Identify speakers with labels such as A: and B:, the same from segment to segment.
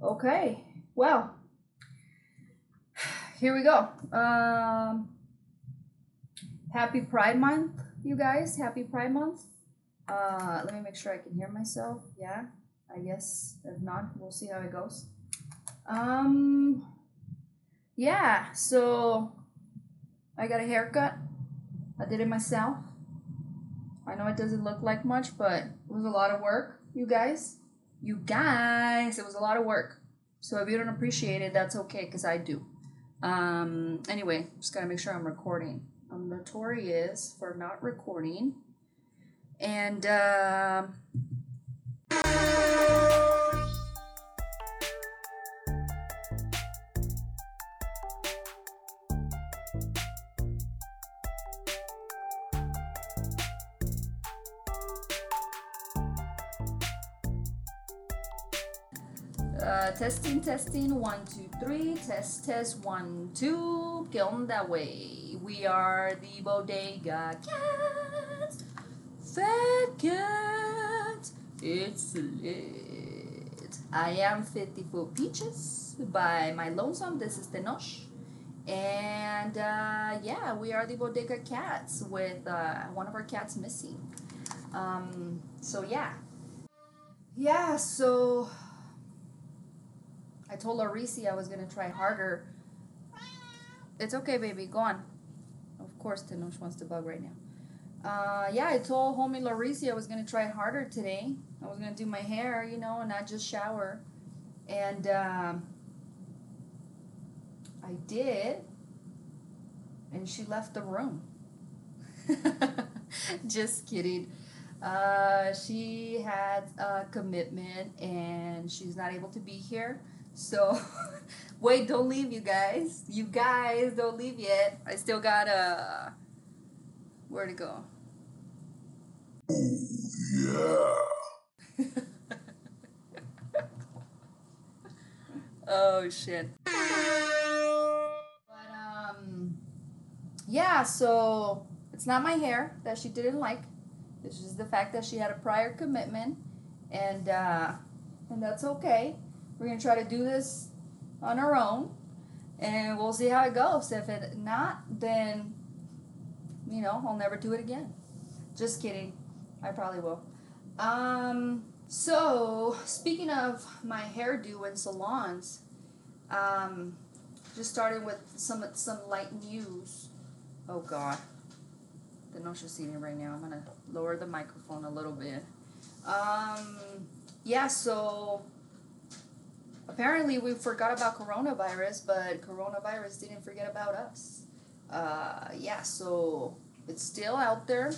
A: Okay, well, here we go. Um, happy Pride Month, you guys. Happy Pride Month. Uh, let me make sure I can hear myself. Yeah, I guess. If not, we'll see how it goes. Um, yeah, so I got a haircut. I did it myself. I know it doesn't look like much, but it was a lot of work, you guys. You guys, it was a lot of work. So if you don't appreciate it, that's okay, because I do. Um, anyway, just gotta make sure I'm recording. I'm notorious for not recording. And, Uh, testing, testing, one, two, three, test, test, one, two. ¿Qué onda, way? We are the Bodega Cats. Fat. It's lit. I am 54 Peaches by my lonesome. This is Tenoch. And uh, yeah, we are the Bodega Cats with uh, one of our cats missing. Um, so yeah. Yeah, so I told Laureezy I was gonna try harder. It's okay, baby. Go on. Of course, Tenoch wants to bug right now. Uh, yeah, I told homie Laureezy I was gonna try harder today. I was gonna do my hair, you know, and not just shower. And um, I did, and she left the room. just kidding. Uh, she had a commitment, and she's not able to be here. So, wait, don't leave, you guys. You guys, don't leave yet. I still got a. Where to go?
B: Yeah.
A: oh shit. But um, yeah. So it's not my hair that she didn't like. It's just the fact that she had a prior commitment, and uh, and that's okay. We're gonna try to do this on our own, and we'll see how it goes. If it not, then you know I'll never do it again. Just kidding. I probably will. Um. So speaking of my hairdo in salons, um, just starting with some some light news. Oh God. The no she's seeing right now. I'm gonna lower the microphone a little bit. Um. Yeah. So apparently we forgot about coronavirus, but coronavirus didn't forget about us. Uh, yeah, so it's still out there.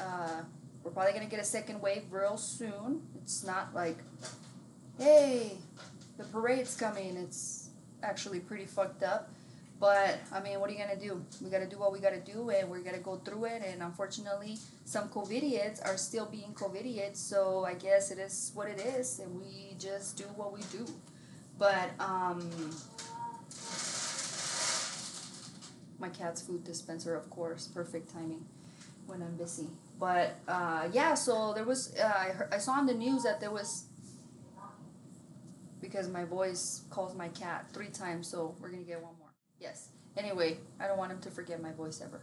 A: Uh, we're probably gonna get a second wave real soon. It's not like, hey, the parade's coming. It's actually pretty fucked up. But I mean, what are you gonna do? We gotta do what we gotta do, and we're gonna go through it. And unfortunately, some COVIDiots are still being COVIDiots. So I guess it is what it is, and we just do what we do. But um, my cat's food dispenser, of course, perfect timing when I'm busy. But uh, yeah, so there was uh, I heard, I saw on the news that there was because my voice calls my cat three times, so we're gonna get one more. Yes. Anyway, I don't want him to forget my voice ever.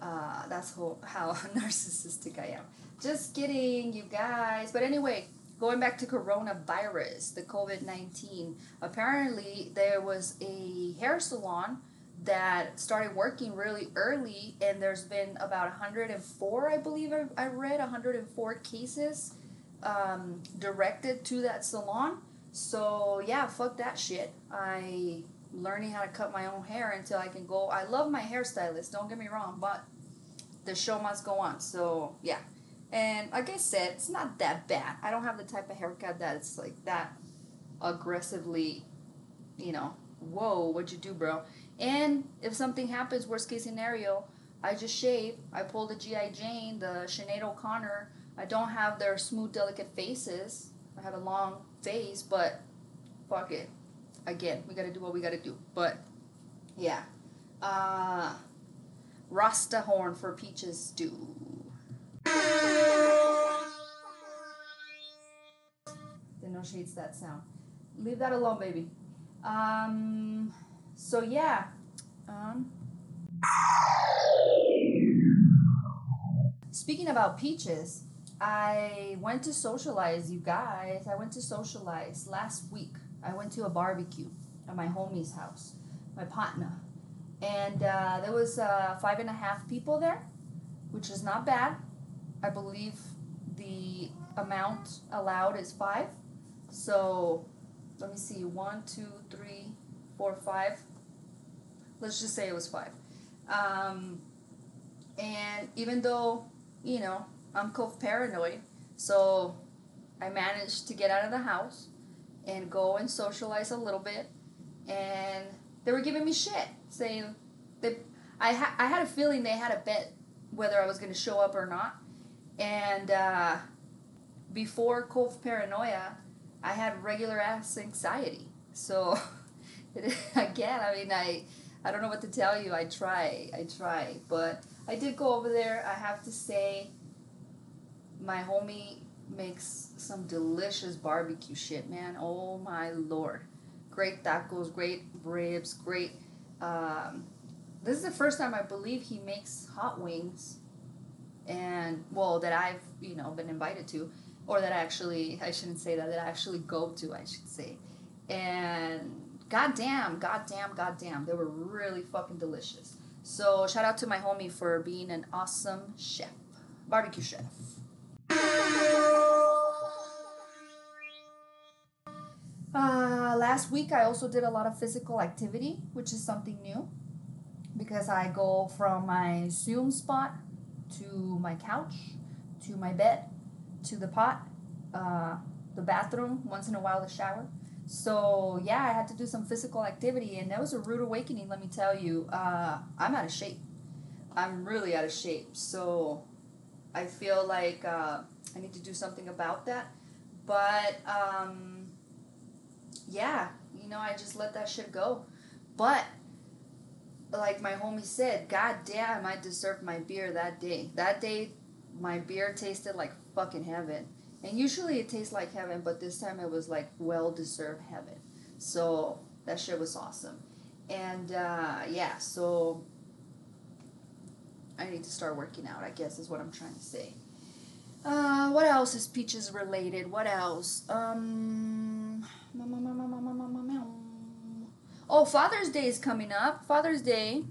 A: Uh, that's how, how narcissistic I am. Just kidding, you guys. But anyway, going back to coronavirus, the COVID 19, apparently there was a hair salon that started working really early, and there's been about 104, I believe I, I read, 104 cases um, directed to that salon. So, yeah, fuck that shit. I learning how to cut my own hair until I can go. I love my hairstylist, don't get me wrong, but the show must go on. So, yeah, and like I said, it's not that bad. I don't have the type of haircut that's like that aggressively, you know, whoa, what'd you do, bro? And if something happens, worst case scenario, I just shave. I pull the G.I. Jane, the Sinead O'Connor. I don't have their smooth, delicate faces. I have a long face, but fuck it. Again, we gotta do what we gotta do. But yeah. Uh Rasta horn for peaches do. Shades that sound. leave that alone, baby. Um, so yeah. Um, speaking about peaches, I went to socialize, you guys. I went to socialize last week. I went to a barbecue at my homie's house, my partner, and uh, there was uh, five and a half people there, which is not bad. I believe the amount allowed is five. So let me see one, two, three, four, five. Let's just say it was five. Um, and even though, you know, I'm cove paranoid, so I managed to get out of the house and go and socialize a little bit. And they were giving me shit, saying they, I, ha- I had a feeling they had a bet whether I was going to show up or not. And uh, before Cove Paranoia, I had regular ass anxiety. So again, I mean, I I don't know what to tell you. I try, I try, but I did go over there. I have to say, my homie makes some delicious barbecue shit, man. Oh my lord, great tacos, great ribs, great. Um, this is the first time I believe he makes hot wings, and well, that I've you know been invited to or that I actually I shouldn't say that that I actually go to I should say, and goddamn, goddamn, goddamn, they were really fucking delicious. So shout out to my homie for being an awesome chef, barbecue chef. Uh, last week I also did a lot of physical activity, which is something new, because I go from my Zoom spot to my couch to my bed to the pot, uh, the bathroom, once in a while the shower. So yeah, I had to do some physical activity, and that was a rude awakening. Let me tell you, uh, I'm out of shape. I'm really out of shape. So I feel like uh, I need to do something about that. But um, yeah, you know, I just let that shit go. But like my homie said, God damn, I deserved my beer that day. That day, my beer tasted like fucking heaven. And usually it tastes like heaven, but this time it was like well deserved heaven. So that shit was awesome. And uh, yeah, so I need to start working out, I guess is what I'm trying to say. Uh, what else is peaches related? What else? Um, oh, Father's Day is coming up. Father's Day.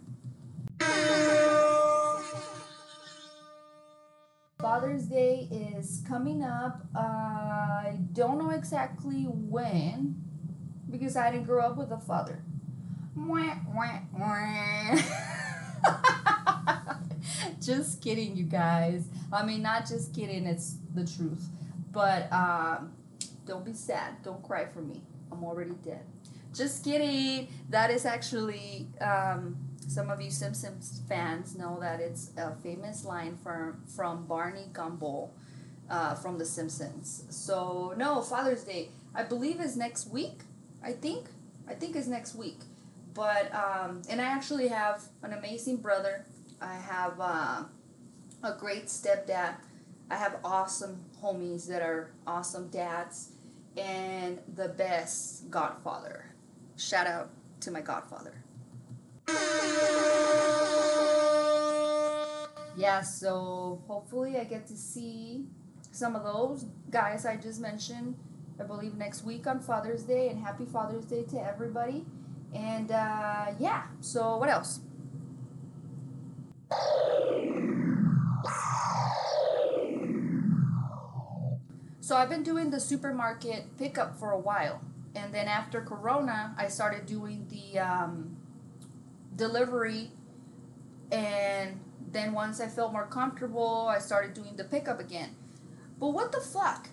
A: Father's Day is coming up. Uh, I don't know exactly when because I didn't grow up with a father. just kidding, you guys. I mean, not just kidding, it's the truth. But um, don't be sad. Don't cry for me. I'm already dead. Just kidding. That is actually. Um, some of you Simpsons fans know that it's a famous line from from Barney Gumble uh, from The Simpsons. So no, Father's Day I believe is next week. I think I think is next week. But um, and I actually have an amazing brother. I have uh, a great stepdad. I have awesome homies that are awesome dads, and the best godfather. Shout out to my godfather. Yeah, so hopefully I get to see some of those guys I just mentioned. I believe next week on Father's Day, and happy Father's Day to everybody. And uh, yeah, so what else? So I've been doing the supermarket pickup for a while, and then after Corona, I started doing the um, delivery and then once I felt more comfortable, I started doing the pickup again. But what the fuck?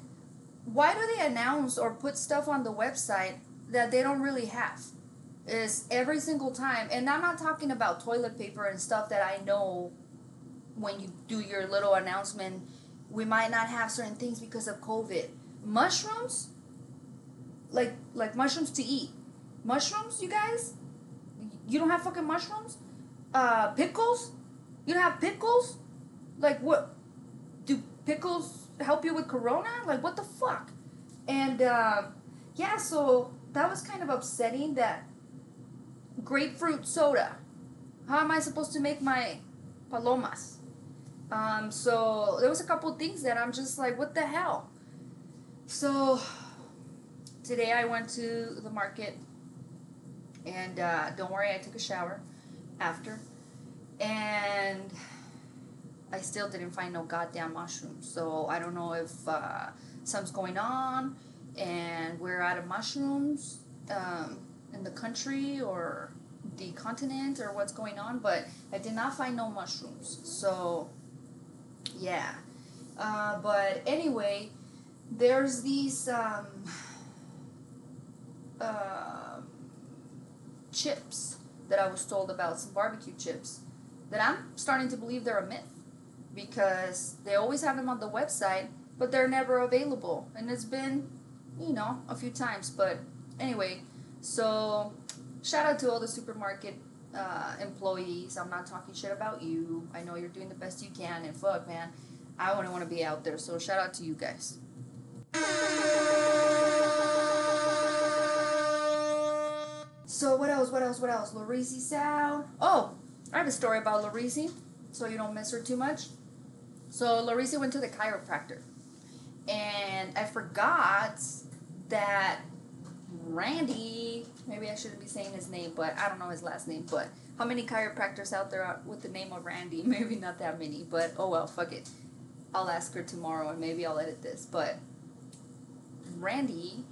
A: Why do they announce or put stuff on the website that they don't really have? Is every single time, and I'm not talking about toilet paper and stuff that I know when you do your little announcement, we might not have certain things because of COVID. Mushrooms, like like mushrooms to eat. Mushrooms, you guys? You don't have fucking mushrooms? Uh, pickles? You don't have pickles? Like what? Do pickles help you with corona? Like what the fuck? And uh, yeah, so that was kind of upsetting that grapefruit soda. How am I supposed to make my palomas? Um, so there was a couple things that I'm just like, what the hell? So today I went to the market, and uh, don't worry, I took a shower after, and I still didn't find no goddamn mushrooms. So I don't know if uh, something's going on, and we're out of mushrooms um, in the country or the continent or what's going on. But I did not find no mushrooms. So yeah. Uh, but anyway, there's these um, uh, chips that I was told about, some barbecue chips, that I'm starting to believe they're a myth because they always have them on the website, but they're never available. And it's been, you know, a few times. But anyway, so shout out to all the supermarket uh, employees. I'm not talking shit about you. I know you're doing the best you can, and fuck, man, I wouldn't want to be out there. So shout out to you guys. So what else? What else? What else? Laureezy Sal. Oh, I have a story about Laureezy, so you don't miss her too much. So Laureezy went to the chiropractor, and I forgot that Randy. Maybe I shouldn't be saying his name, but I don't know his last name. But how many chiropractors out there with the name of Randy? Maybe not that many, but oh well, fuck it. I'll ask her tomorrow, and maybe I'll edit this. But Randy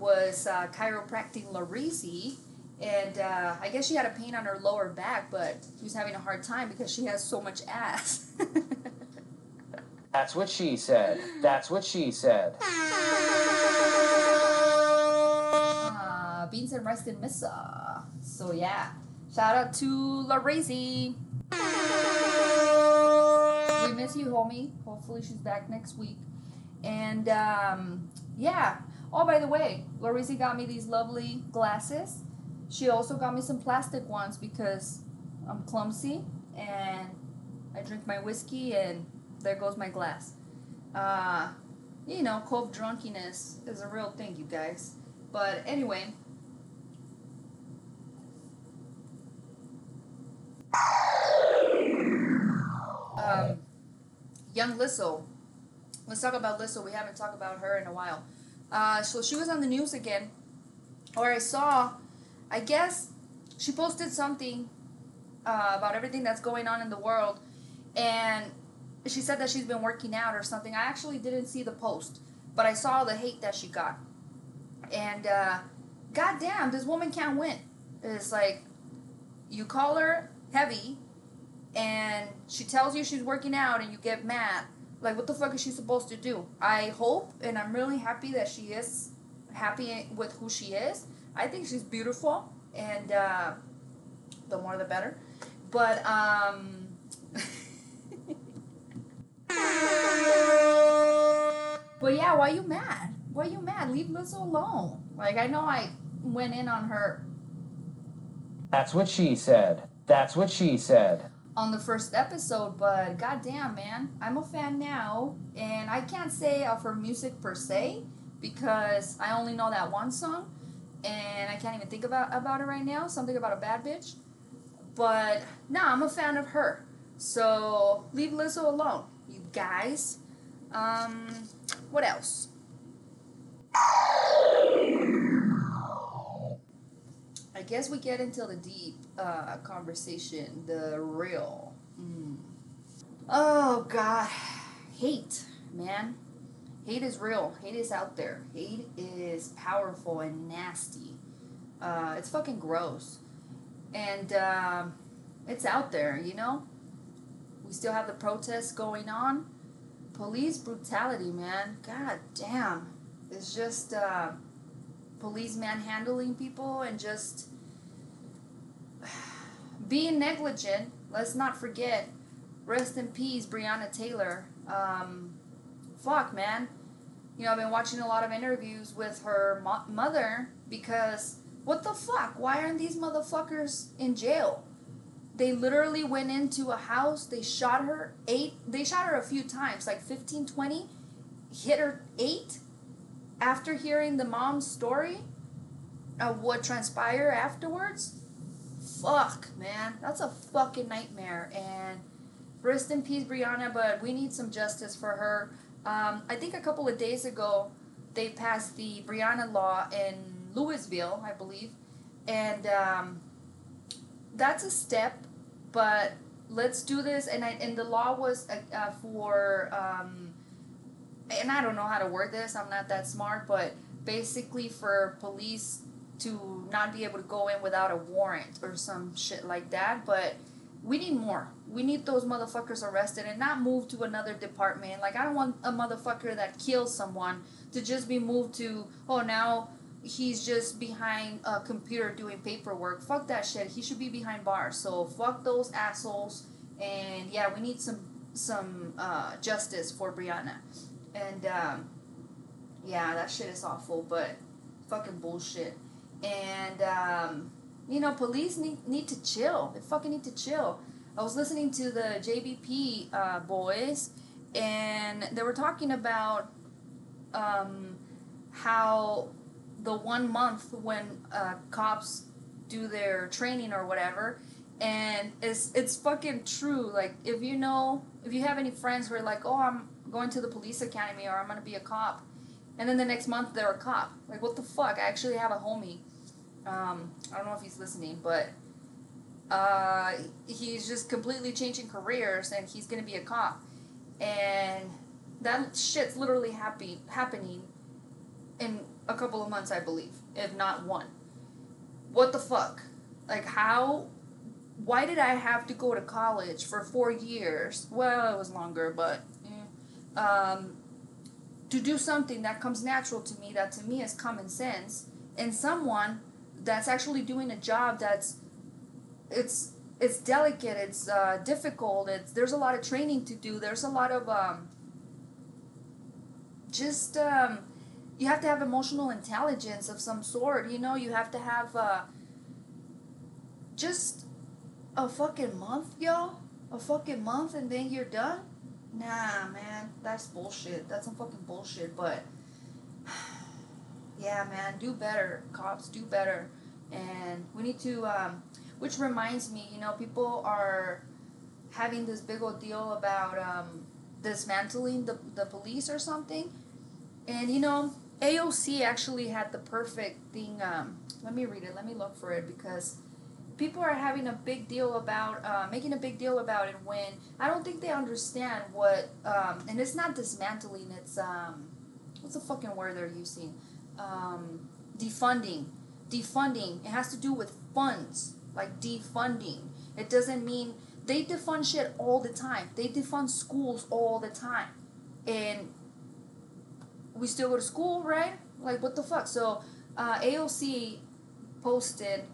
A: was uh, chiropracting Laureezy, and uh, I guess she had a pain on her lower back, but she was having a hard time because she has so much ass.
C: That's what she said. That's what she said.
A: uh, beans and rice and missa. So yeah, shout out to Laureezy. We miss you, homie. Hopefully she's back next week. And um, yeah. Oh, by the way, Laureezy got me these lovely glasses. She also got me some plastic ones because I'm clumsy and I drink my whiskey and there goes my glass. Uh, you know, cove drunkenness is a real thing, you guys. But anyway. Um, young Lizzo. Let's talk about Lizzo. We haven't talked about her in a while. Uh, so she was on the news again, or I saw, I guess she posted something uh, about everything that's going on in the world, and she said that she's been working out or something. I actually didn't see the post, but I saw the hate that she got, and uh, goddamn, this woman can't win. It's like you call her heavy, and she tells you she's working out, and you get mad like, what the fuck is she supposed to do? I hope, and I'm really happy that she is happy with who she is. I think she's beautiful, and uh, the more the better. But, um. but yeah, why you mad? Why you mad? Leave Lizzo alone. Like, I know I went in on her
C: That's what she said. That's what she said.
A: on the first episode, but goddamn, man, I'm a fan now, and I can't say of her music per se because I only know that one song, and I can't even think about about it right now. Something about a bad bitch, but nah, I'm a fan of her. So leave Lizzo alone, you guys. Um, what else? I guess we get into the deep uh, conversation, the real. Mm. Oh God, hate, man. Hate is real. Hate is out there. Hate is powerful and nasty. Uh, it's fucking gross, and um it's out there. You know. We still have the protests going on. Police brutality, man. God damn. It's just. Uh, police manhandling people and just being negligent. Let's not forget. Rest in peace, Breonna Taylor. Um, fuck, man. You know, I've been watching a lot of interviews with her mo- mother because what the fuck? Why aren't these motherfuckers in jail? They literally went into a house, they shot her eight, they shot her a few times, like 15, 20, hit her eight after hearing the mom's story uh, what transpired afterwards, fuck, man, that's a fucking nightmare. And rest in peace, Breonna. But we need some justice for her. Um, I think a couple of days ago, they passed the Breonna law in Louisville, I believe, and um, that's a step. But let's do this. And I, and the law was uh, uh, for. Um, and I don't know how to word this. I'm not that smart, but basically for police to not be able to go in without a warrant or some shit like that. But we need more. We need those motherfuckers arrested and not moved to another department. Like I don't want a motherfucker that kills someone to just be moved to oh now he's just behind a computer doing paperwork. Fuck that shit. He should be behind bars. So fuck those assholes. And yeah, we need some some uh, justice for Breonna. And um, yeah, that shit is awful, but fucking bullshit. And um, you know, police need need to chill. They fucking need to chill. I was listening to the JBP uh, boys, and they were talking about um, how the one month when uh, cops do their training or whatever, and it's it's fucking true. Like if you know, if you have any friends who are like, oh, I'm going to the police academy or I'm gonna be a cop, and then the next month they're a cop. Like what the fuck? I actually have a homie. Um, I don't know if he's listening, but uh, he's just completely changing careers and he's gonna be a cop, and that shit's literally happy happening in a couple of months, I believe, if not one. What the fuck? Like how? Why did I have to go to college for four years? Well, it was longer, but eh. um, to do something that comes natural to me, that to me is common sense, and someone that's actually doing a job that's it's it's delicate, it's uh, difficult, it's there's a lot of training to do, there's a lot of um, just um, you have to have emotional intelligence of some sort, you know, you have to have uh, just a fucking month, y'all a fucking month, and then you're done. Nah, man, that's bullshit. That's some fucking bullshit. But yeah, man, do better, cops, do better, and we need to. Um, which reminds me, you know, people are having this big old deal about um, dismantling the the police or something, and you know, AOC actually had the perfect thing. Um, let me read it. Let me look for it because people are having a big deal about uh, making a big deal about it when I don't think they understand what um, and it's not dismantling it's um, what's the fucking word they're using um, defunding. Defunding it has to do with funds like defunding. It doesn't mean they defund shit all the time. They defund schools all the time. And we still go to school right? Like what the fuck? So uh, AOC posted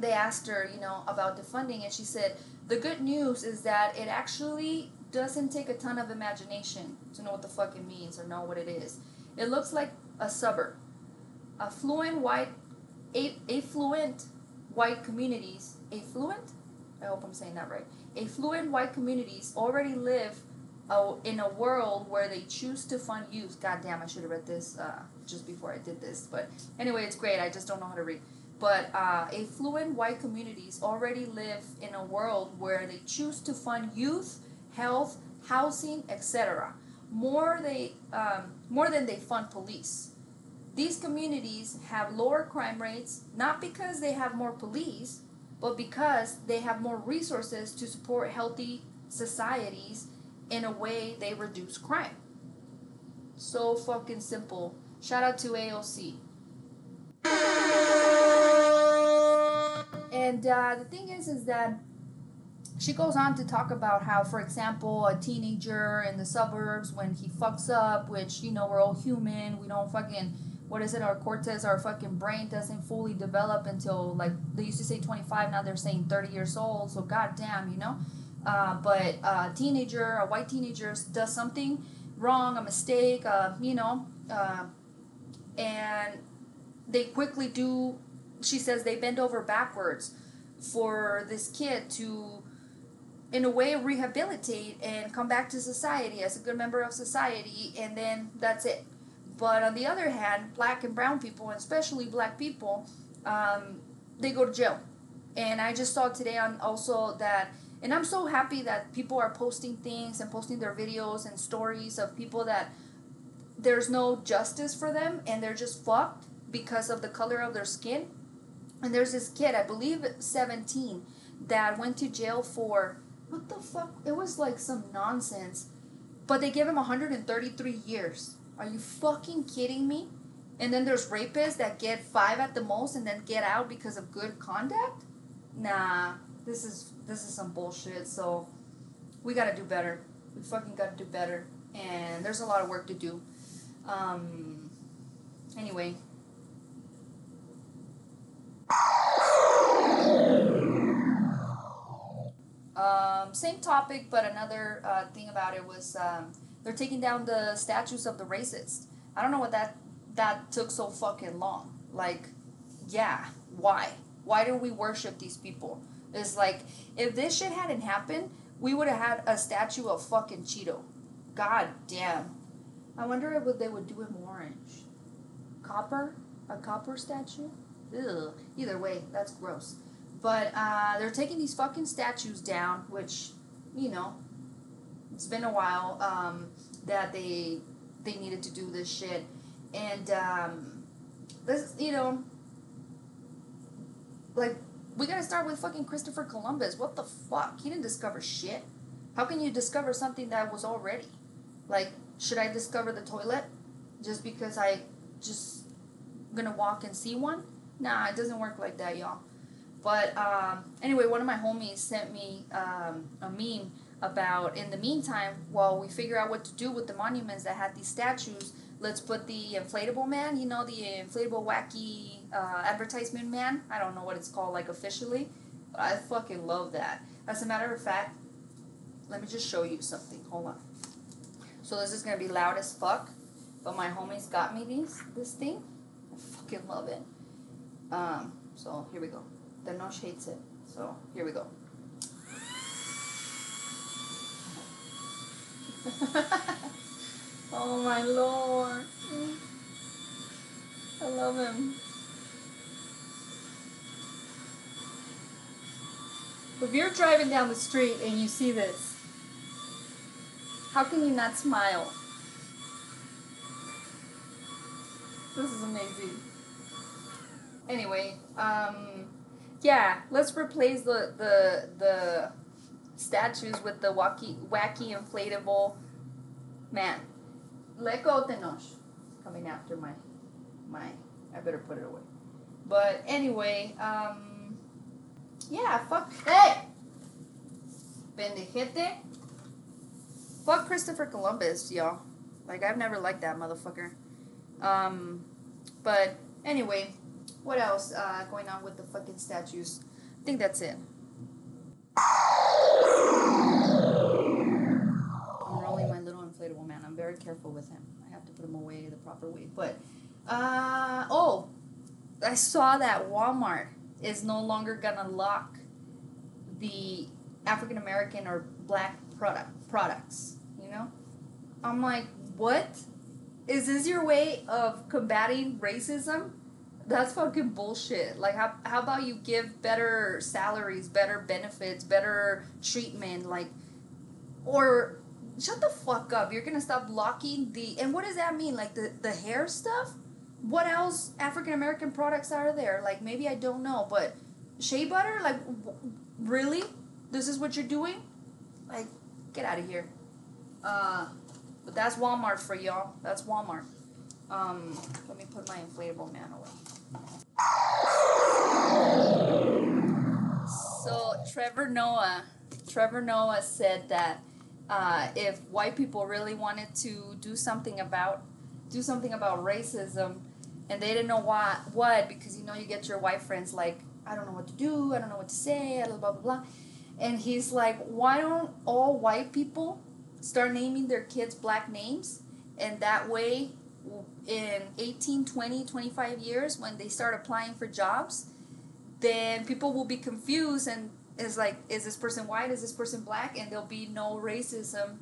A: they asked her, you know, about defunding, and she said, the good news is that it actually doesn't take a ton of imagination to know what the fuck it means or know what it is. It looks like a suburb. Affluent white, affluent white communities, affluent? I hope I'm saying that right. Affluent white communities already live in a world where they choose to fund youth. God damn, I should have read this uh, just before I did this. But anyway, it's great. I just don't know how to read but uh, affluent white communities already live in a world where they choose to fund youth, health, housing, etc. More they um, more than they fund police. These communities have lower crime rates not because they have more police, but because they have more resources to support healthy societies. In a way, they reduce crime. So fucking simple. Shout out to AOC. And uh, the thing is, is that she goes on to talk about how, for example, a teenager in the suburbs, when he fucks up, which, you know, we're all human, we don't fucking, what is it, our cortex, our fucking brain doesn't fully develop until, like, they used to say 25, now they're saying 30 years old, so goddamn, you know? Uh, but a teenager, a white teenager, does something wrong, a mistake, uh, you know, uh, and they quickly do she says they bend over backwards for this kid to in a way rehabilitate and come back to society as a good member of society and then that's it But on the other hand, black and brown people, and especially black people, um, they go to jail. And I just saw today on also that, and I'm so happy that people are posting things and posting their videos and stories of people that there's no justice for them and they're just fucked because of the color of their skin. And there's this kid, I believe 17, that went to jail for what the fuck? It was like some nonsense. But they give him 133 years. Are you fucking kidding me? And then there's rapists that get five at the most and then get out because of good conduct? Nah, this is this is some bullshit. So we gotta do better. We fucking gotta do better. And there's a lot of work to do. Um. Anyway. Um, same topic, but another uh, thing about it was um, they're taking down the statues of the racists. I don't know what that that took so fucking long. Like, yeah, why? Why do we worship these people? It's like if this shit hadn't happened, we would have had a statue of fucking Cheeto. God damn. I wonder if they would do him orange. Copper? A copper statue? Ugh. Either way, that's gross. But uh, they're taking these fucking statues down, which, you know, it's been a while um, that they they needed to do this shit, and um, this, you know, like we gotta start with fucking Christopher Columbus. What the fuck? He didn't discover shit. How can you discover something that was already? Like, should I discover the toilet just because I just gonna walk and see one? Nah, it doesn't work like that, y'all. But um, anyway, one of my homies sent me um, a meme about in the meantime, while we figure out what to do with the monuments that had these statues, let's put the inflatable man, you know, the inflatable wacky uh, advertisement man. I don't know what it's called like officially, but I fucking love that. As a matter of fact, let me just show you something. Hold on. So this is gonna be loud as fuck, but my homies got me these this thing. I fucking love it. Um, so here we go. Tenoch hates it. So here we go. oh my lord. I love him. If you're driving down the street and you see this, how can you not smile? This is amazing. Anyway, um, yeah, let's replace the the the statues with the wacky wacky inflatable man. Let go, Tenoch. Coming after my my. I better put it away. But anyway, um, yeah, fuck. Hey, pendejete. Fuck Christopher Columbus, y'all. Like I've never liked that motherfucker. Um, but anyway, what else uh, going on with the fucking statues? I think that's it. I'm rolling my little inflatable man. I'm very careful with him. I have to put him away the proper way. But uh oh, I saw that Walmart is no longer gonna lock the African American or black product products. You know, I'm like, what? Is this your way of combating racism? That's fucking bullshit. Like, how, how about you give better salaries, better benefits, better treatment? Like, or shut the fuck up. You're gonna stop locking the. And what does that mean? Like, the, the hair stuff? What else African American products are there? Like, maybe I don't know, but shea butter? Like, really? This is what you're doing? Like, get out of here. Uh, but that's Walmart for y'all. That's Walmart. Um, let me put my inflatable man away. So Trevor Noah, Trevor Noah said that uh, if white people really wanted to do something about do something about racism, and they didn't know why what because you know you get your white friends like I don't know what to do, I don't know what to say, blah blah blah, and he's like, why don't all white people start naming their kids black names, and that way in 18 20 25 years when they start applying for jobs then people will be confused and is like is this person white is this person black and there'll be no racism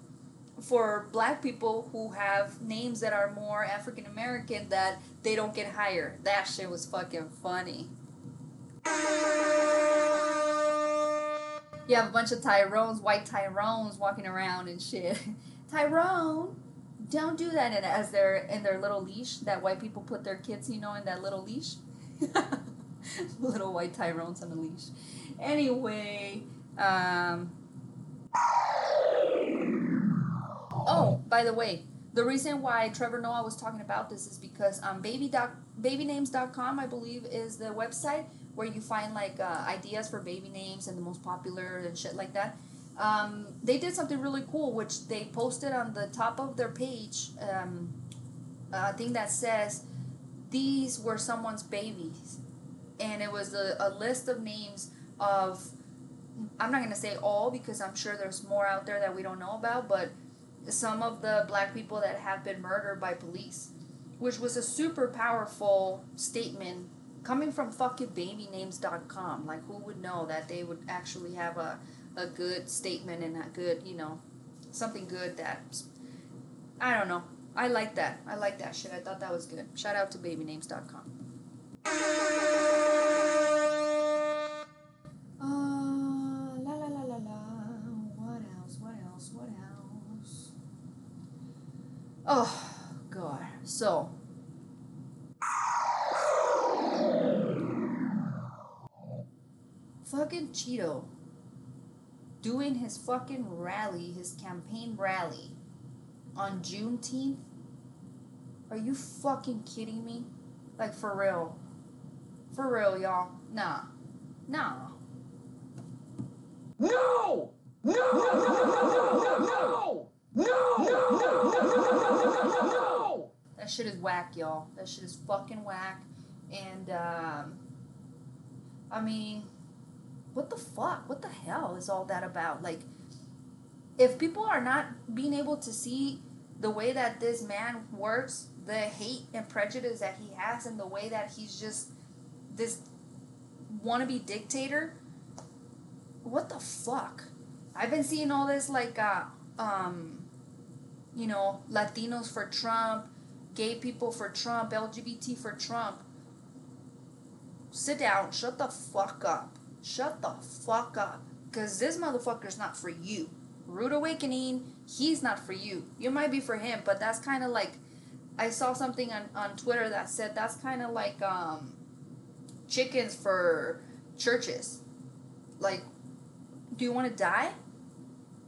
A: for black people who have names that are more African American that they don't get hired. That shit was fucking funny. You have a bunch of Tyrones, white Tyrones walking around and shit. Tyrone, don't do that. And as they're in their little leash, that white people put their kids, you know, in that little leash. little white Tyrones on a leash. Anyway, um, Oh, by the way, the reason why Trevor Noah was talking about this is because um, baby doc, babynames.com, I believe, is the website where you find like uh, ideas for baby names and the most popular and shit like that. Um, they did something really cool, which they posted on the top of their page um, a thing that says these were someone's babies, and it was a, a list of names of. I'm not gonna say all because I'm sure there's more out there that we don't know about, but some of the black people that have been murdered by police, which was a super powerful statement coming from fucking babynames.com. Like, who would know that they would actually have a, a good statement and a good, you know, something good that, I don't know. I like that. I like that shit. I thought that was good. Shout out to babynames.com. Uh, la la la la la. What else? What else? What else? Oh, God. So. Fucking Cheeto doing his fucking rally, his campaign rally on Juneteenth. Are you fucking kidding me? Like, for real. For real, y'all. Nah. Nah.
C: No! No! No! No! No! No!
A: That shit is whack, y'all. That shit is fucking whack. And, um, I mean, what the fuck? What the hell is all that about? Like, if people are not being able to see the way that this man works, the hate and prejudice that he has, and the way that he's just this wannabe dictator, what the fuck? I've been seeing all this, like, uh, um, you know, Latinos for Trump, gay people for Trump, LGBT for Trump. Sit down, shut the fuck up. Shut the fuck up. Because this motherfucker's not for you. Rude Awakening, he's not for you. You might be for him, but that's kind of like. I saw something on, on Twitter that said that's kind of like um, chickens for churches. Like, do you want to die?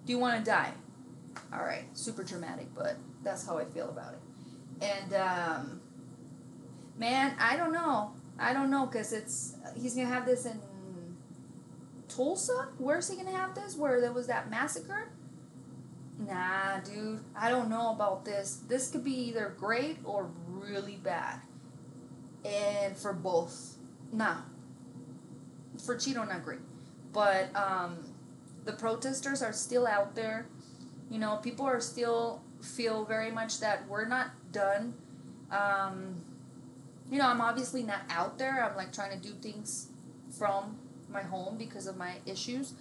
A: Do you want to die? All right, super dramatic, but that's how I feel about it. And um, man, I don't know. I don't know because it's he's gonna have this in Tulsa. Where's he gonna have this? Where there was that massacre? Nah, dude. I don't know about this. This could be either great or really bad. And for both, nah. For Cheeto, not great. But um, the protesters are still out there. You know, people are still feel very much that we're not done. Um, you know, I'm obviously not out there. I'm like trying to do things from my home because of my issues,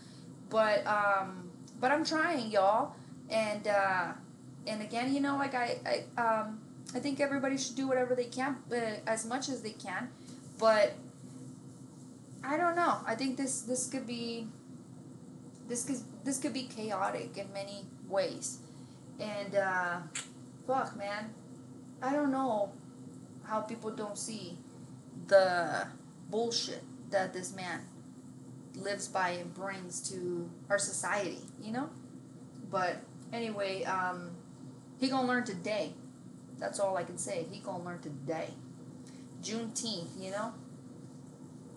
A: but um, but I'm trying, y'all. And uh, and again, you know, like I I um, I think everybody should do whatever they can, uh, as much as they can, but I don't know. I think this this could be this could this could be chaotic in many ways, and uh, fuck, man, I don't know how people don't see the bullshit that this man lives by and brings to our society, you know? But anyway, um, he gonna learn today. That's all I can say. He gonna learn today. Juneteenth, you know?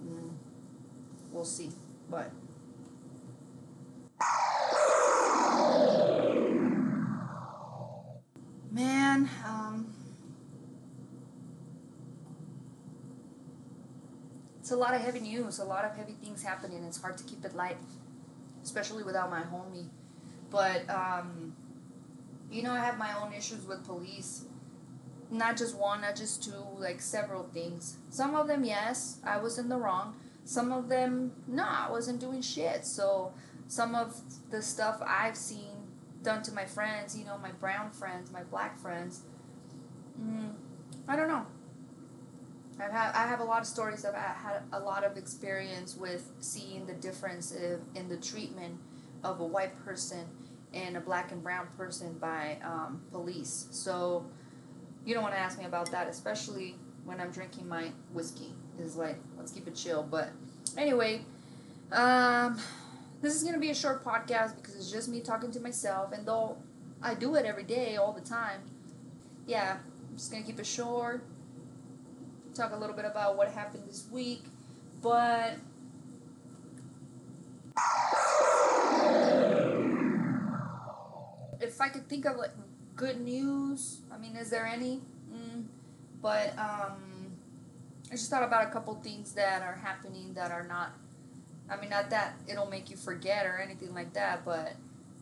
A: Mm, we'll see. But man, um, it's a lot of heavy news, a lot of heavy things happening. It's hard to keep it light, especially without my homie. But um, you know, I have my own issues with police. Not just one, not just two, like several things. Some of them, yes, I was in the wrong. Some of them, no, I wasn't doing shit. So some of the stuff I've seen done to my friends, you know, my brown friends, my black friends. Mm, I don't know. I've had, I have a lot of stories. I've had a lot of experience with seeing the difference in, the treatment of a white person and a black and brown person by um, police. So you don't want to ask me about that, especially when I'm drinking my whiskey. Is like let's keep it chill. But anyway, um, this is gonna be a short podcast because it's just me talking to myself. And though I do it every day, all the time, yeah, I'm just gonna keep it short. Talk a little bit about what happened this week, but if I could think of like good news, I mean, is there any? Mm, but um, I just thought about a couple things that are happening that are not. I mean, not that it'll make you forget or anything like that, but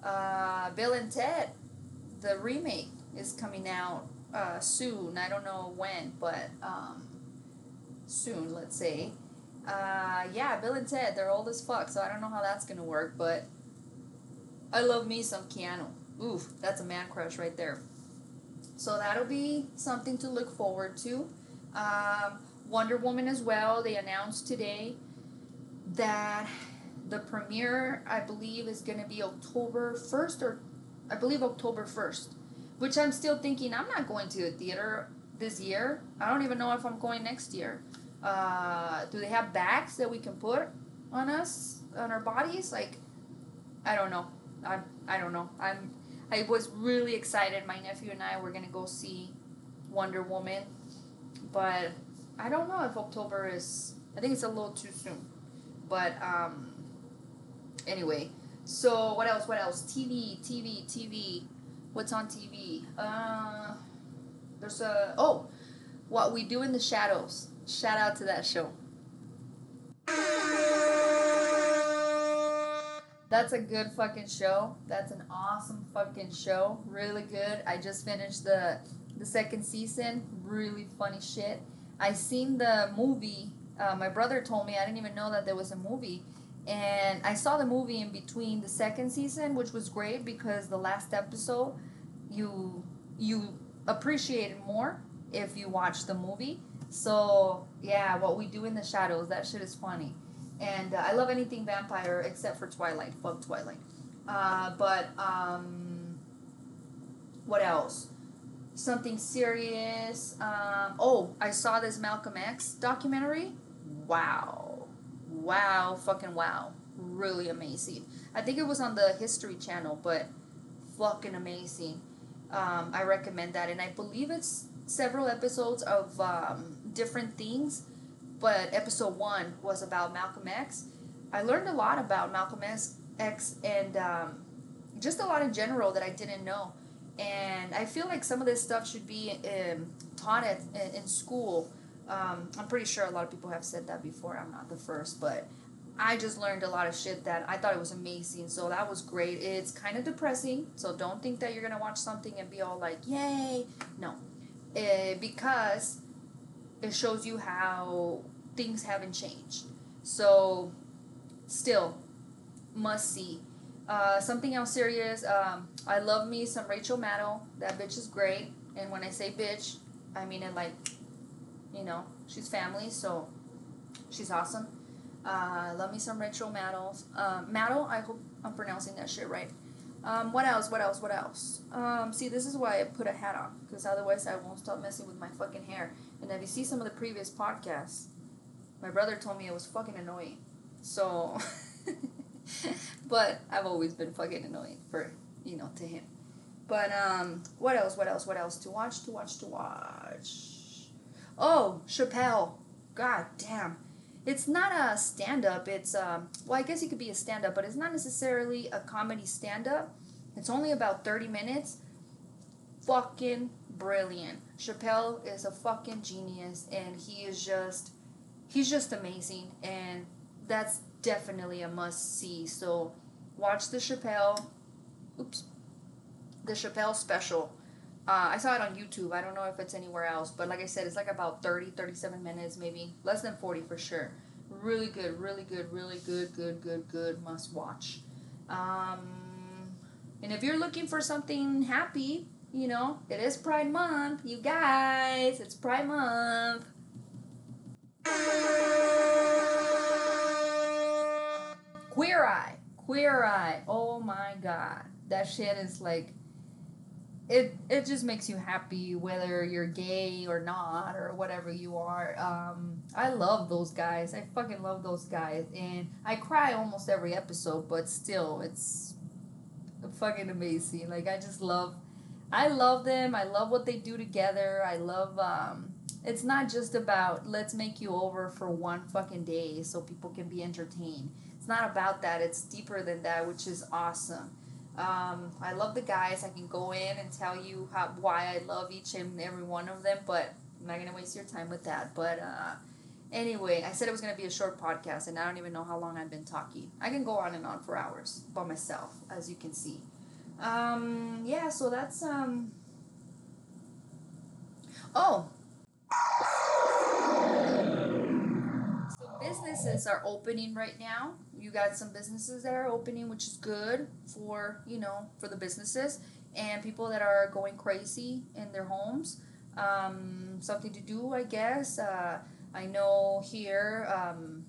A: uh, Bill and Ted, the remake is coming out uh, soon. I don't know when, but um, soon, let's say. Uh, yeah, Bill and Ted, they're old as fuck, so I don't know how that's gonna work, but I love me some Keanu. Oof, that's a man crush right there. So that'll be something to look forward to. Um, Wonder Woman as well. They announced today that the premiere, I believe, is to be October 1st, or I believe October 1st, which I'm still thinking I'm not going to a theater this year. I don't even know if I'm going next year. Uh, do they have bags that we can put on us, on our bodies? Like, I don't know. I I don't know. I'm I was really excited. My nephew and I were gonna go see Wonder Woman, but I don't know if October is. I think it's a little too soon. But um. Anyway, so what else? What else? TV, TV, TV. What's on TV? Uh, there's a oh, what we do in the shadows. Shout out to that show. That's a good fucking show. That's an awesome fucking show. Really good. I just finished the the second season. Really funny shit. I seen the movie. Uh, my brother told me I didn't even know that there was a movie, and I saw the movie in between the second season, which was great because the last episode, you you appreciate it more if you watch the movie. So yeah, what we do in the shadows. That shit is funny and uh, I love anything vampire except for Twilight. Fuck Twilight. Uh, but um, what else? Something serious. Um, oh, I saw this Malcolm X documentary. Wow, wow, fucking wow, really amazing. I think it was on the History Channel, but fucking amazing. Um, I recommend that, and I believe it's several episodes of um, different things but episode one was about Malcolm X. I learned a lot about Malcolm X, X and um, just a lot in general that I didn't know. And I feel like some of this stuff should be um, taught at, in school. Um, I'm pretty sure a lot of people have said that before. I'm not the first, but I just learned a lot of shit that I thought it was amazing. So that was great. It's kind of depressing, so don't think that you're gonna watch something and be all like, "Yay!" No, uh, because it shows you how things haven't changed. So, still, must see. Uh, something else serious. Um, I love me some Rachel Maddow. That bitch is great. And when I say bitch, I mean it like, you know, she's family, so she's awesome. Uh, love me some Rachel Maddow. Uh, Maddow, I hope I'm pronouncing that shit right. Um, what else? What else? What else? Um, see, this is why I put a hat on, because otherwise I won't stop messing with my fucking hair. And if you see some of the previous podcasts, my brother told me it was fucking annoying. So, but I've always been fucking annoying for, you know, to him. But, um, what else? What else? What else? To watch, to watch, to watch. Oh, Chappelle. God damn. It's not a stand up. It's, um, well, I guess it could be a stand up, but it's not necessarily a comedy stand up. It's only about 30 minutes. Fucking brilliant. Chappelle is a fucking genius, and he is just he's just amazing, and that's definitely a must see. So watch the Chappelle, oops, the Chappelle special. Uh, I saw it on YouTube. I don't know if it's anywhere else, but like I said, it's like about 30, 37 minutes, maybe less than 40 for sure. Really good, really good, really good, good, good, good. Must watch. Um, And if you're looking for something happy, you know, it is Pride Month. You guys, it's Pride Month. Queer Eye. Queer Eye. Oh my god. That shit is like it it just makes you happy whether you're gay or not or whatever you are. Um I love those guys. I fucking love those guys and I cry almost every episode, but still it's fucking amazing. Like I just love I love them. I love what they do together. I love um it's not just about let's make you over for one fucking day so people can be entertained. It's not about that. It's deeper than that, which is awesome. Um, I love the guys. I can go in and tell you how why I love each and every one of them, but I'm not gonna waste your time with that. But uh, anyway, I said it was gonna be a short podcast, and I don't even know how long I've been talking. I can go on and on for hours by myself, as you can see. Um, yeah, so that's um. Oh. So businesses are opening right now. You got some businesses that are opening, which is good for you know for the businesses and people that are going crazy in their homes. Um, something to do, I guess. Uh, I know here, um,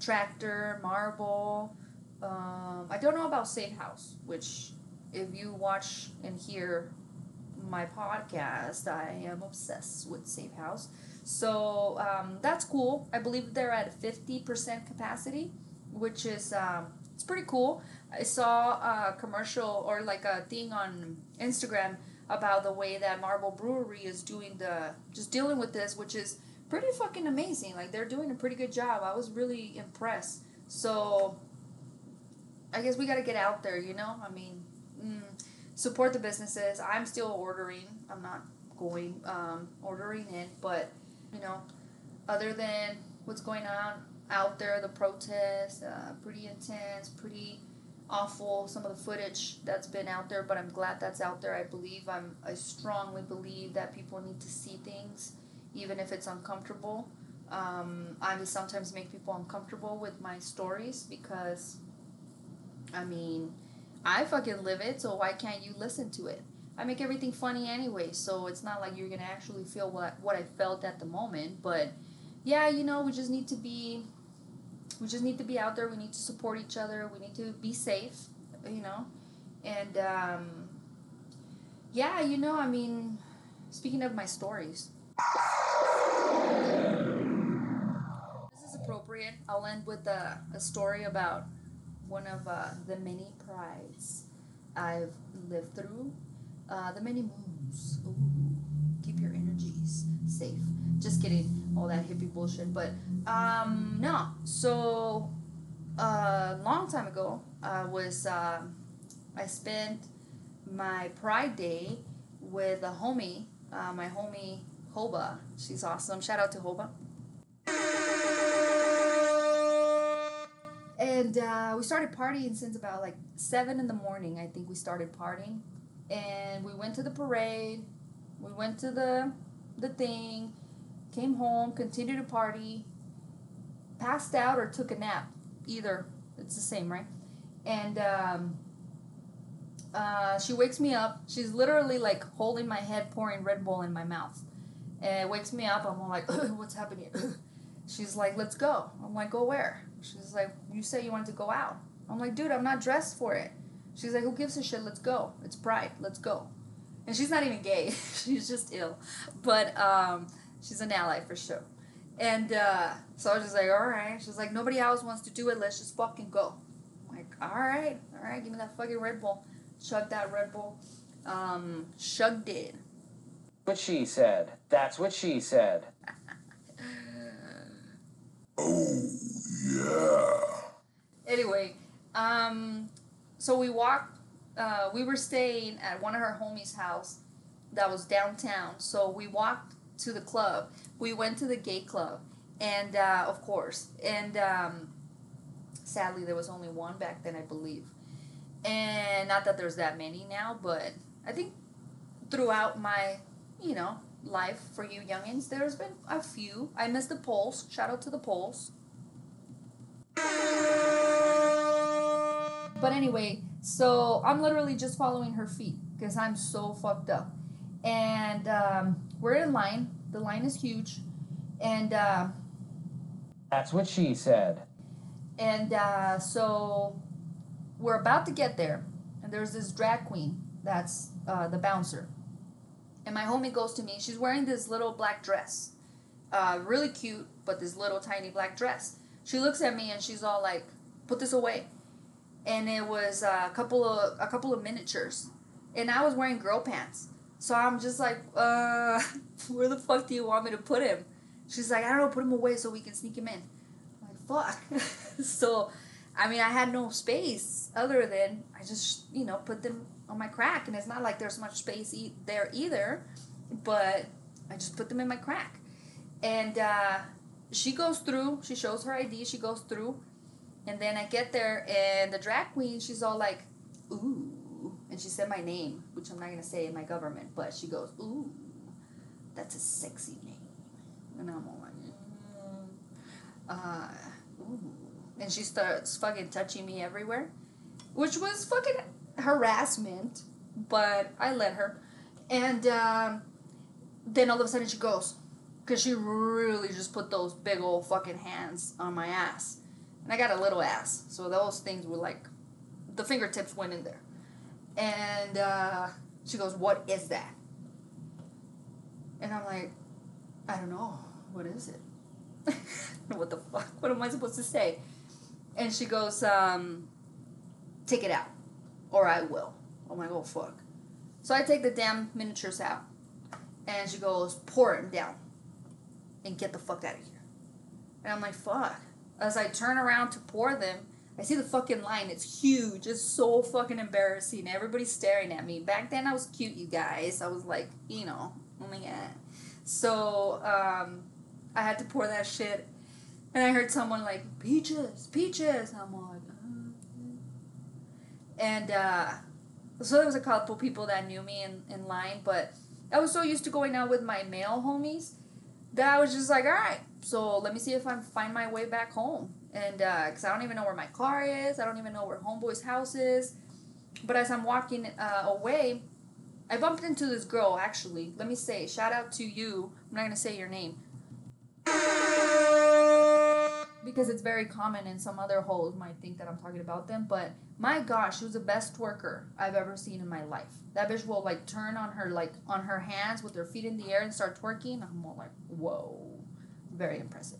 A: tractor, marble. Um, I don't know about safe house, which if you watch and hear my podcast, I am obsessed with Safe House. So um, that's cool. I believe they're at 50% capacity, which is um, it's pretty cool. I saw a commercial or like a thing on Instagram about the way that Marble Brewery is doing the just dealing with this, which is pretty fucking amazing. Like they're doing a pretty good job. I was really impressed. So I guess we got to get out there, you know? I mean, mm, support the businesses. I'm still ordering. I'm not going um, ordering in, but you know, other than what's going on out there, the protests, uh, pretty intense, pretty awful. Some of the footage that's been out there, but I'm glad that's out there. I believe I'm. I strongly believe that people need to see things, even if it's uncomfortable. Um, I sometimes make people uncomfortable with my stories because, I mean, I fucking live it, so why can't you listen to it? I make everything funny anyway, so it's not like you're gonna actually feel what what I felt at the moment. But yeah, you know, we just need to be, we just need to be out there. We need to support each other. We need to be safe, you know, and um, yeah, you know, I mean, speaking of my stories, this is I'll end with a, a story about one of uh, the many prides I've lived through. Uh, the many moons. Ooh, keep your energies safe. Just kidding. All that hippie bullshit. But um, no. So a uh, long time ago, I was uh, I spent my Pride Day with a homie, uh, my homie Hoba. She's awesome. Shout out to Hoba. And uh, we started partying since about like seven in the morning. I think we started partying, and we went to the parade. We went to the the thing, came home, continued to party, passed out or took a nap. Either it's the same, right? And um, uh, she wakes me up. She's literally like holding my head, pouring Red Bull in my mouth. And wakes me up. I'm all like, what's happening? She's like, let's go. I'm like, go where? She's like, you said you wanted to go out. I'm like, dude, I'm not dressed for it. She's like, who gives a shit? Let's go. It's Pride. Let's go. And she's not even gay. she's just ill. But um, she's an ally for sure. And uh, so I was just like, all right. She's like, nobody else wants to do it. Let's just fucking go. I'm like, all right, all right. Give me that fucking Red Bull. Chug that Red Bull. Um, shugged it.
C: What she said. That's what she said.
B: Oh, yeah.
A: Anyway, um, so we walked. Uh, we were staying at one of her homies' house that was downtown. So we walked to the club. We went to the gay club, and uh, of course, and um, sadly there was only one back then, I believe. And not that there's that many now, but I think throughout my, you know, life for you youngins, there's been a few. I missed the polls. Shout out to the polls. But but anyway, so I'm literally just following her feet because I'm so fucked up. And um, we're in line. The line is huge. And uh,
C: That's what she said.
A: and uh, so we're about to get there. And there's this drag queen that's uh, the bouncer. And my homie goes to me. She's wearing this little black dress. Uh, really cute, but this little tiny black dress. She looks at me and she's all like, put this away. And it was a couple of a couple of miniatures. And I was wearing girl pants. So I'm just like, uh, where the fuck do you want me to put him? She's like, I don't know, put him away so we can sneak him in. I'm like, fuck. so, I mean, I had no space other than I just, you know, put them on my crack. And it's not like there's much space e- there either, but I just put them in my crack. And uh, she goes through, she shows her ID, she goes through. And then I get there, and the drag queen, she's all like, ooh. And she said my name, which I'm not to say in my government, but she goes, ooh, that's a sexy name. And I'm all like, mm, uh, ooh. And she starts fucking touching me everywhere, which was fucking harassment, but I let her. And um, then all of a sudden she goes, because she really just put those big old fucking hands on my ass. And I got a little ass, so those things were like, the fingertips went in there. And uh, she goes, What is that? And I'm like, I don't know. What is it? what the fuck? What am I supposed to say? And she goes, um, Take it out, or I will. I'm like, Oh fuck. So I take the damn miniatures out. And she goes, Pour them down and get the fuck out of here. And I'm like, Fuck. As I turn around to pour them, I see the fucking line. It's huge. It's so fucking embarrassing. Everybody's staring at me. Back then, I was cute, you guys. I was like, you know, oh my. So um, I had to pour that shit, and I heard someone like, "Peaches, peaches." I'm like. And uh, so there was a couple people that knew me in, in line, but I was so used to going out with my male homies that I was just like, all right, so let me see if I find my way back home. And because I don't even know where my car is, I don't even know where Homeboy's house is. But as I'm walking uh, away, I bumped into this girl actually. Let me say, shout out to you. I'm not going to say your name. Because it's very common and some other hoes might think that I'm talking about them. But my gosh, she was the best twerker I've ever seen in my life. That bitch will like turn on her like on her hands with her feet in the air and start twerking. I'm all like, whoa. Very impressive.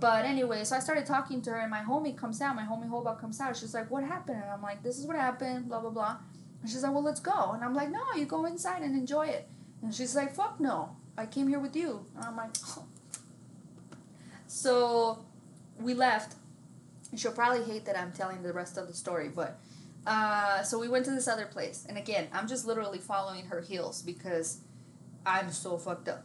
A: But anyway, so I started talking to her, and my homie comes out. My homie Hoba comes out. She's like, "What happened?" And I'm like, "This is what happened." Blah blah blah. And she's like, "Well, let's go." And I'm like, "No, you go inside and enjoy it." And she's like, "Fuck no, I came here with you." And I'm like, oh. so we left. She'll probably hate that I'm telling the rest of the story, but uh, so we went to this other place, and again, I'm just literally following her heels because I'm so fucked up,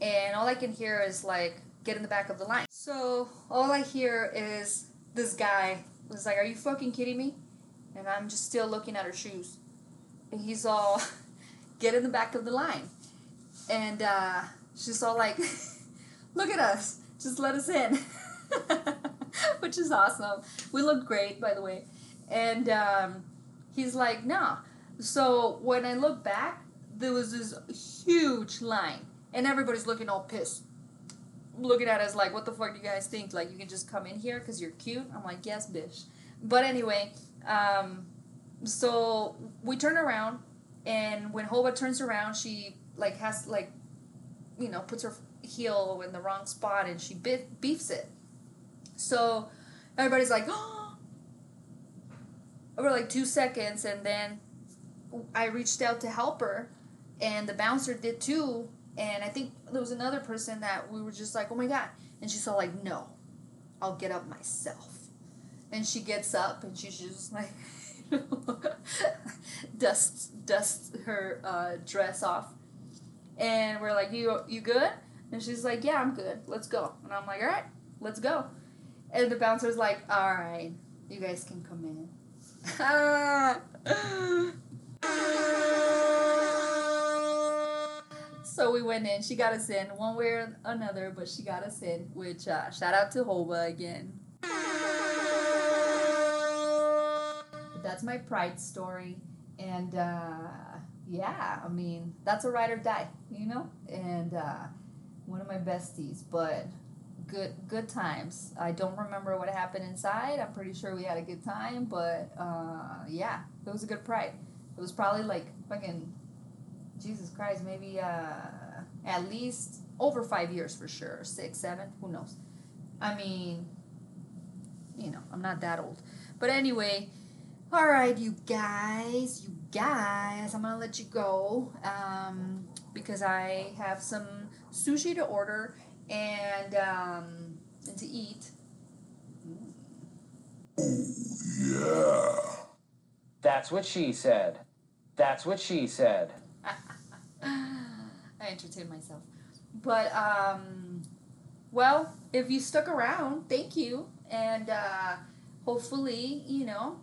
A: and all I can hear is like get in the back of the line. So all I hear is this guy was like, "Are you fucking kidding me?" And I'm just still looking at her shoes, and he's all, "Get in the back of the line," and uh, she's all like, "Look at us, just let us in," which is awesome. We look great, by the way, and um, he's like, "Nah." So when I look back, there was this huge line, and everybody's looking all pissed looking at us like, what the fuck do you guys think? Like, you can just come in here because you're cute? I'm like, yes, bitch. But anyway, um, so we turn around, and when Hoba turns around, she, like, has, like, you know, puts her heel in the wrong spot and she beef- beefs it. So everybody's like, oh, over like two seconds, and then I reached out to help her, and the bouncer did too, and I think there was another person that we were just like, oh my god. And she's all like, no, I'll get up myself. And she gets up and she's just like, dusts dusts her uh, dress off. And we're like, you you good? And she's like, yeah, I'm good. Let's go. And I'm like, all right, let's go. And the bouncer's like, all right, you guys can come in. So we went in. She got us in one way or another, but she got us in. Which uh, shout out to Hoba again. But that's my pride story, and uh, yeah, I mean that's a ride or die, you know, and uh, one of my besties, but good good times. I don't remember what happened inside. I'm pretty sure we had a good time, but uh, yeah, it was a good pride. It was probably like fucking Jesus Christ, maybe uh, at least over five years for sure, six, seven, who knows. I mean, you know, I'm not that old. But anyway, all right, you guys, you guys, I'm gonna let you go um, because I have some sushi to order and um, and to eat.
B: Yeah.
C: That's what she said. That's what she said.
A: I entertain myself. But um well, if you stuck around, thank you. And uh hopefully, you know,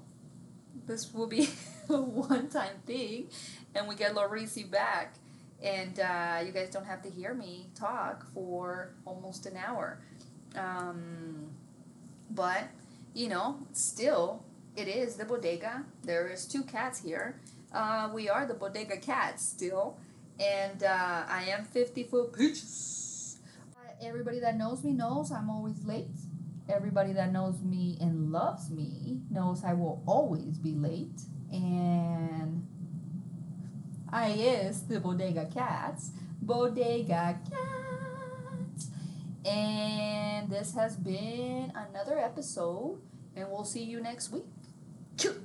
A: this will be a one time thing and we get Laureezy back and uh, you guys don't have to hear me talk for almost an hour. Um, but you know, still, it is the bodega. There is two cats here. Uh, we are the bodega cats still, and uh, I am fifty foot peaches. Everybody that knows me knows I'm always late. Everybody that knows me and loves me knows I will always be late, and I is the Bodega Cats. Bodega Cats. And this has been another episode, and we'll see you next week. Choo!